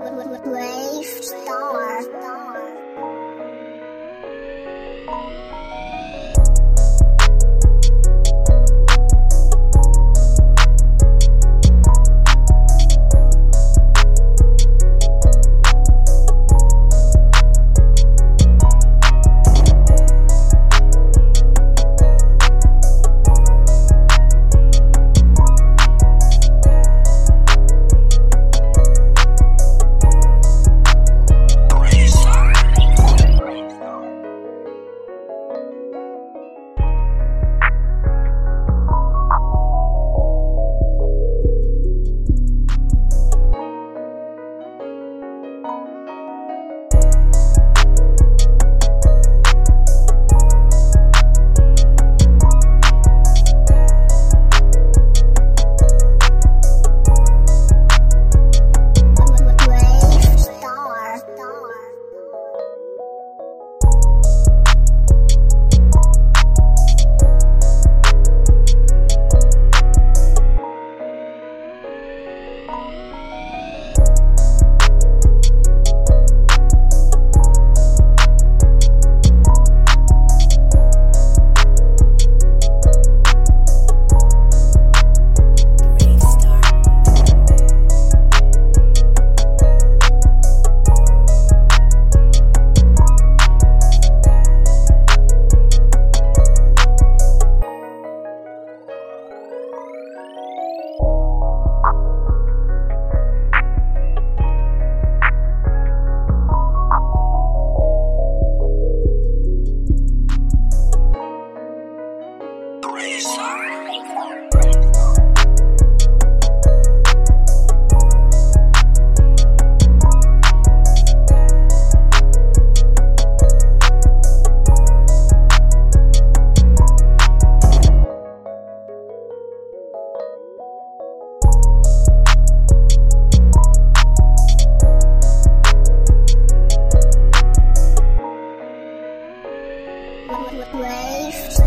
Brave star. Oh. wave